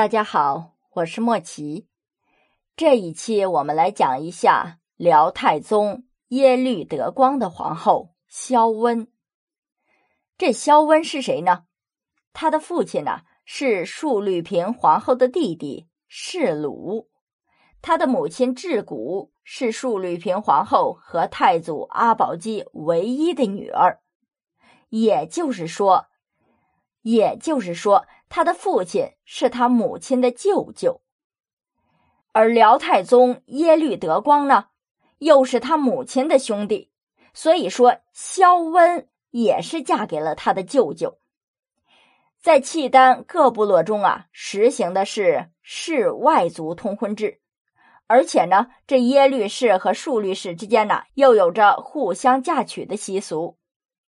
大家好，我是莫奇。这一期我们来讲一下辽太宗耶律德光的皇后萧温。这萧温是谁呢？他的父亲呢是述律平皇后的弟弟世鲁，他的母亲智谷是述律平皇后和太祖阿保机唯一的女儿。也就是说，也就是说。他的父亲是他母亲的舅舅，而辽太宗耶律德光呢，又是他母亲的兄弟，所以说萧温也是嫁给了他的舅舅。在契丹各部落中啊，实行的是世外族通婚制，而且呢，这耶律氏和庶律氏之间呢，又有着互相嫁娶的习俗，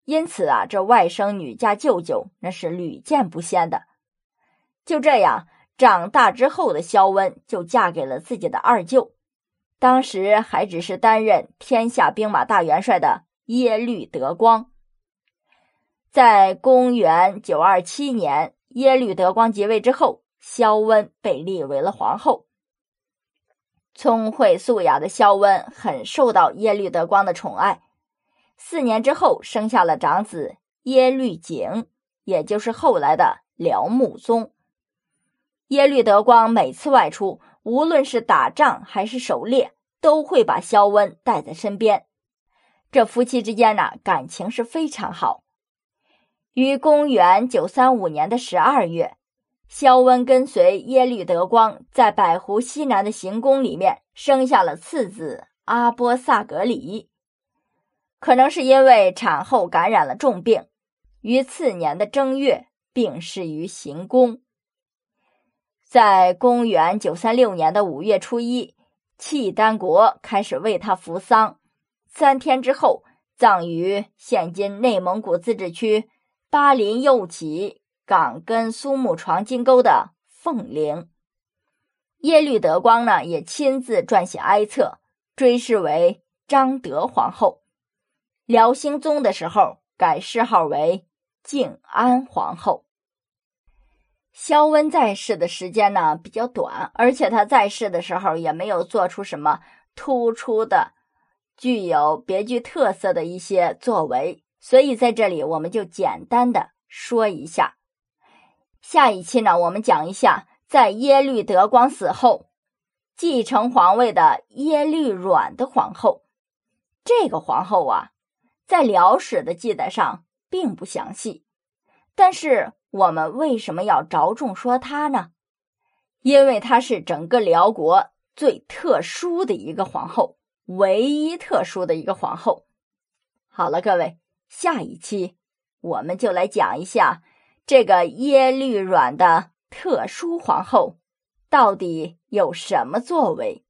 因此啊，这外甥女嫁舅舅那是屡见不鲜的。就这样，长大之后的萧温就嫁给了自己的二舅，当时还只是担任天下兵马大元帅的耶律德光。在公元九二七年，耶律德光即位之后，萧温被立为了皇后。聪慧素雅的萧温很受到耶律德光的宠爱，四年之后生下了长子耶律景，也就是后来的辽穆宗。耶律德光每次外出，无论是打仗还是狩猎，都会把萧温带在身边。这夫妻之间呢，感情是非常好。于公元九三五年的十二月，萧温跟随耶律德光在百湖西南的行宫里面生下了次子阿波萨格里。可能是因为产后感染了重病，于次年的正月病逝于行宫。在公元九三六年的五月初一，契丹国开始为他服丧。三天之后，葬于现今内蒙古自治区巴林右旗岗根苏木床金沟的凤陵。耶律德光呢，也亲自撰写哀册，追谥为张德皇后。辽兴宗的时候，改谥号为静安皇后。萧温在世的时间呢比较短，而且他在世的时候也没有做出什么突出的、具有别具特色的一些作为，所以在这里我们就简单的说一下。下一期呢，我们讲一下在耶律德光死后继承皇位的耶律阮的皇后。这个皇后啊，在辽史的记载上并不详细，但是。我们为什么要着重说她呢？因为她是整个辽国最特殊的一个皇后，唯一特殊的一个皇后。好了，各位，下一期我们就来讲一下这个耶律阮的特殊皇后到底有什么作为。